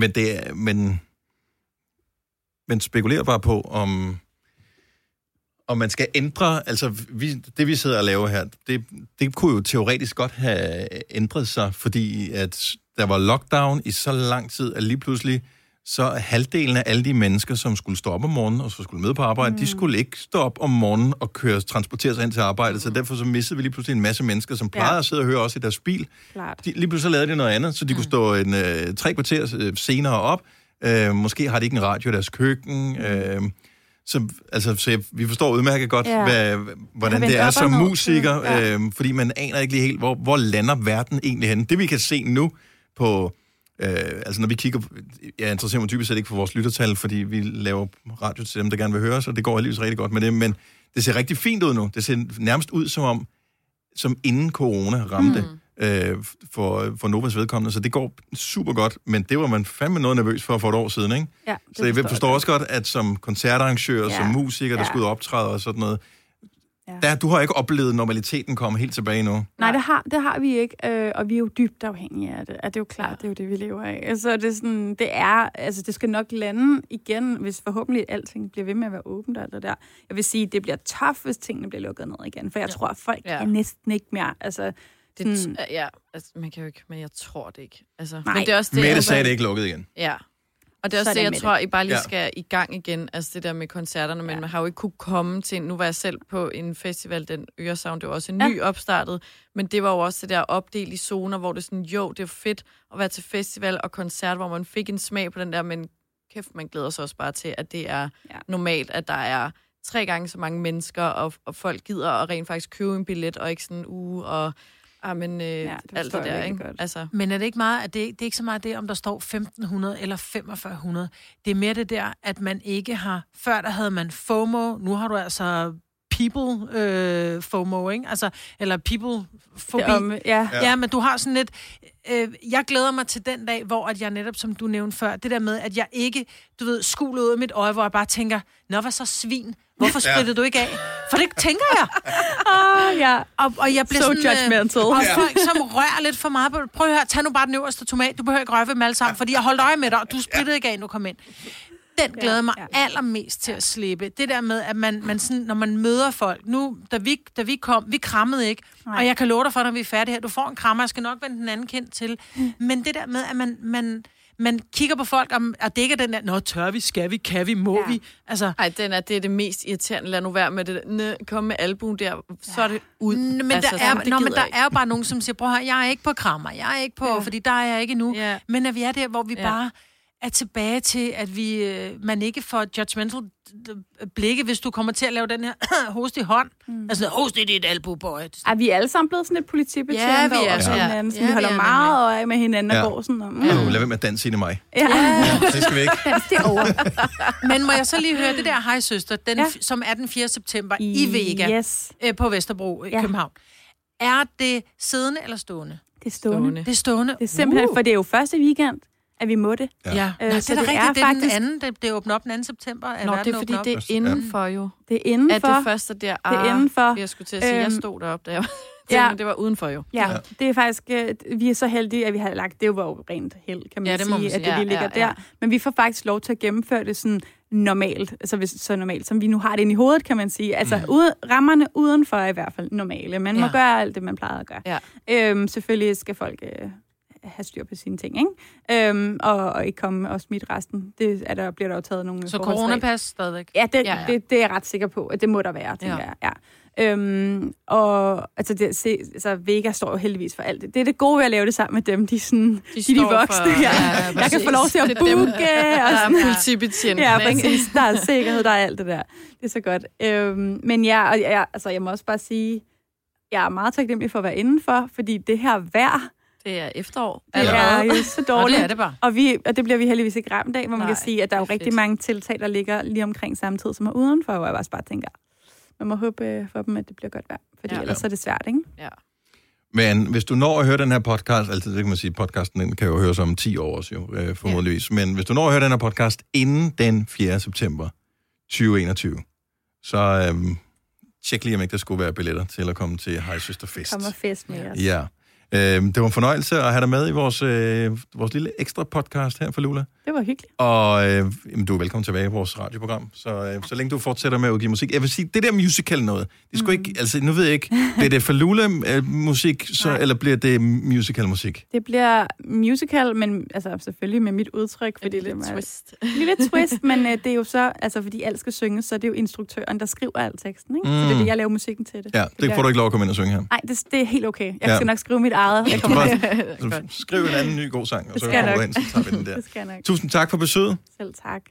Men det er, men, men spekulerer bare på, om, om man skal ændre, altså vi, det vi sidder og laver her, det, det kunne jo teoretisk godt have ændret sig, fordi at der var lockdown i så lang tid, at lige pludselig så halvdelen af alle de mennesker, som skulle stå op om morgenen og så skulle møde på arbejde, mm. de skulle ikke stå op om morgenen og køre, transportere sig ind til arbejde. Mm. Så derfor så mistede vi lige pludselig en masse mennesker, som plejede ja. at sidde og høre også i deres bil. Klart. De, lige pludselig så lavede de noget andet, så de mm. kunne stå en, øh, tre kvarter øh, senere op. Øh, måske har de ikke en radio i deres køkken. Øh, så, altså, så jeg, vi forstår udmærket godt, Ja. hvad, hvordan det er som musiker, ja. øh, fordi man aner ikke lige helt, hvor, hvor lander verden egentlig henne. Det vi kan se nu på, øh, altså når vi kigger, på- jeg interesserer mig typisk set ikke for vores lyttertal, fordi vi laver radio til dem, der gerne vil høre os, og det går heldigvis rigtig godt med det, men det ser rigtig fint ud nu. Det ser nærmest ud som om, som inden corona ramte mm. øh, for, for Novas vedkommende, så det går super godt, men det var man fandme noget nervøs for for et år siden, ikke? Ja, Så jeg forstår også godt, at som koncertarrangør, ja. Som musiker, der Ja. skulle optræde og sådan noget. Der, du har ikke oplevet normaliteten komme helt tilbage nu. Nej, det har, det har vi ikke, øh, og vi er jo dybt afhængige af det. Er det er jo klart, det er jo det, vi lever af. Så det er, sådan, det er, altså det skal nok lande igen, hvis forhåbentlig alting bliver ved med at være åbent og alt det der. Jeg vil sige, det bliver tough, hvis tingene bliver lukket ned igen, for jeg Ja. tror, at folk Ja. kan næsten ikke mere. Altså, Det, sådan, ja, altså, man kan jo ikke, men jeg tror det ikke. Altså, Nej. men det er også det, Mette jeg- sagde det ikke lukket igen. Ja. Og det er også det, jeg tror, I bare lige Ja. skal i gang igen. Altså det der med koncerterne, men Ja. man har jo ikke kunne komme til... Nu var jeg selv på en festival, den Øresavn, det var også en Ja. ny opstartet, men det var jo også det der opdelt i zoner, hvor det er sådan, jo, det er fedt at være til festival og koncert, hvor man fik en smag på den der, men kæft, man glæder sig også bare til, at det er Ja. normalt, at der er tre gange så mange mennesker, og, og folk gider at rent faktisk købe en billet, og ikke sådan en uge, og ah, men, øh, ja, det alt det der, ikke? godt. Altså, Men er det ikke meget, at det, det er ikke så meget det, om der står 1500 eller 4500. Det er mere det der, at man ikke har... Før der havde man FOMO, nu har du altså people øh, FOMO, ikke? Altså, eller people fobi. om, ja. Ja. Ja. ja, men du har sådan lidt... Øh, jeg glæder mig til den dag, hvor at jeg netop, som du nævnte før, det der med, at jeg ikke, du ved, skuler ud af mit øje, hvor jeg bare tænker, nå, hvad så svin? Hvorfor sprittede du ikke af? For det tænker jeg. Oh, ja. Og, og jeg bliver So sådan, judgmental. Øh, og Ja. folk, som rører lidt for meget. på- Prøv at høre, tag nu bare den øverste tomat. Du behøver ikke røre ved dem alle sammen, fordi jeg holdt øje med dig, og du sprittede ikke af, når du kom ind. Den glæder jeg mig ja. allermest til at slippe. Det der med, at man, man sådan, når man møder folk. Nu, da vi, da vi kom, vi krammede ikke. Nej. Og jeg kan love dig for, når vi er færdige her, du får en krammer, jeg skal nok vende den anden kendt til. Men det der med, at man, man, man kigger på folk, om, og det ikke er den der, nå, tør vi, skal vi, kan vi, må Ja. vi? Altså, Ej, den er, det er det mest irriterende. Lad nu være med det. Næ, kom med albuen der, så er det ud. N- Men, Altså, der, er, det nå, men der ikke. er jo bare nogen, som siger, prøv her, jeg er ikke på krammer, jeg er ikke på, ja. Ja. fordi der er jeg ikke endnu. Ja. Men at vi er der, hvor vi ja. Ja. bare er tilbage til, at vi, øh, man ikke får judgmental d- blikke, hvis du kommer til at lave den her host i hånd. Mm. Altså, host i dit albubøj. Er vi alle sammen blevet sådan et politibetjent Ja, vi er. til Ja. hinanden, så Ja, vi vi holder er meget øje med hinanden Ja. og går sådan om. Mm. Ja. Lad være med at danse ind i mig. Ja. Det skal vi ikke. Det er over. Men må jeg så lige høre det der Hej Søster, den, ja. Ja. som er den 4. september i Vega Yes, øh, på Vesterbro i Ja. København. Er det siddende eller stående? det er stående. Stående. Det er stående. Det er simpelthen, Uh. for det er jo første weekend, at vi må det. Ja. Ja, Øh, det så er da det rigtigt. er det er den anden, det, det åbner op den 2. september. at Nå, det er fordi, det er indenfor jo. Det er indenfor. At det første der... Det er indenfor. Jeg skulle til at sige, jeg Øhm, stod deroppe, da jeg ja. ja. det var udenfor jo. Ja, Ja. det er faktisk, øh, vi er så heldige, at vi har lagt, det var jo rent held, kan man Ja, det må sige, man sige. at det Ja, lige ligger ja, ja. der. Men vi får faktisk lov til at gennemføre det sådan normalt, altså hvis, så normalt, som vi nu har det inde i hovedet, kan man sige. Altså Mm. ude, rammerne udenfor er i hvert fald normale. Man må Ja. gøre alt det, man plejede at gøre. Ja. Øhm, selvfølgelig skal folk øh, have styr på sine ting, ikke? Øhm, og, og ikke komme og smitte resten. Det er der, bliver der jo taget nogle Så coronapas stadigvæk? Ja, det, Ja, ja, ja. ja. Det, det er jeg ret sikker på, at det må der være, tænker Ja. ja. jeg. Ja. Øhm, og altså, det, se, altså, Vega står jo heldigvis for alt det. Det er det gode ved at lave det sammen med dem. De, er sådan, de, de, de står for- voksne. Ja, ja, ja, jeg kan få lov til at er dem, booke. Der og er sådan, politibetjenten. Ja, præcis. Der er sikkerhed, der er alt det der. Det er så godt. Øhm, men ja, og jeg, altså, jeg må også bare sige, jeg er meget taknemmelig for at være indenfor, fordi det her vejr, Det er efterår. det er jo så Og dårligt. det er det bare. Og, vi, og det bliver vi heldigvis ikke ramt af, hvor man Nej, kan sige, at der er jo rigtig fedt. mange tiltag, der ligger lige omkring samtidig, som er udenfor, hvor jeg også bare tænker, man må håbe øh, for dem, at det bliver godt vejr, fordi Ja. ja. ellers er det svært, ikke? Ja. Men hvis du når at høre den her podcast, altid det kan man sige, podcasten den kan jo høres om 10 år også jo, øh, formodentligvis. Men hvis du når at høre den her podcast inden den 4. september 2021, så øhm, tjek lige, om ikke der skulle være billetter til at komme til Hej Søster Fest. Kommer fest med os. Ja. Øh, det var en fornøjelse at have dig med i vores, øh, vores lille ekstra podcast her for Lula. Det var hyggeligt. Og øh, jamen, du er velkommen tilbage i vores radioprogram. Så, øh, så længe du fortsætter med at udgive musik. Jeg vil sige, det der musical noget, det skulle mm. ikke, altså nu ved jeg ikke, bliver det for Lula-musik, så, Nej. eller bliver det musical-musik? Det bliver musical, men altså selvfølgelig med mit udtryk. Lille det er- twist. En lille twist, men øh, det er jo så, altså fordi alt skal synges, så er det jo instruktøren, der skriver al teksten, ikke? Mm. Så det er Mm. det, jeg laver musikken til det. Ja, det får du ikke lov at komme ind og synge her. Nej, det, det er helt okay. Jeg Ja. skal nok skrive mit eget. Jeg kommer bare, skriv en anden ny god sang, og Det så kommer du ind, så tager vi den der. Det skal jeg nok. Tusind tak for besøget. Selv tak.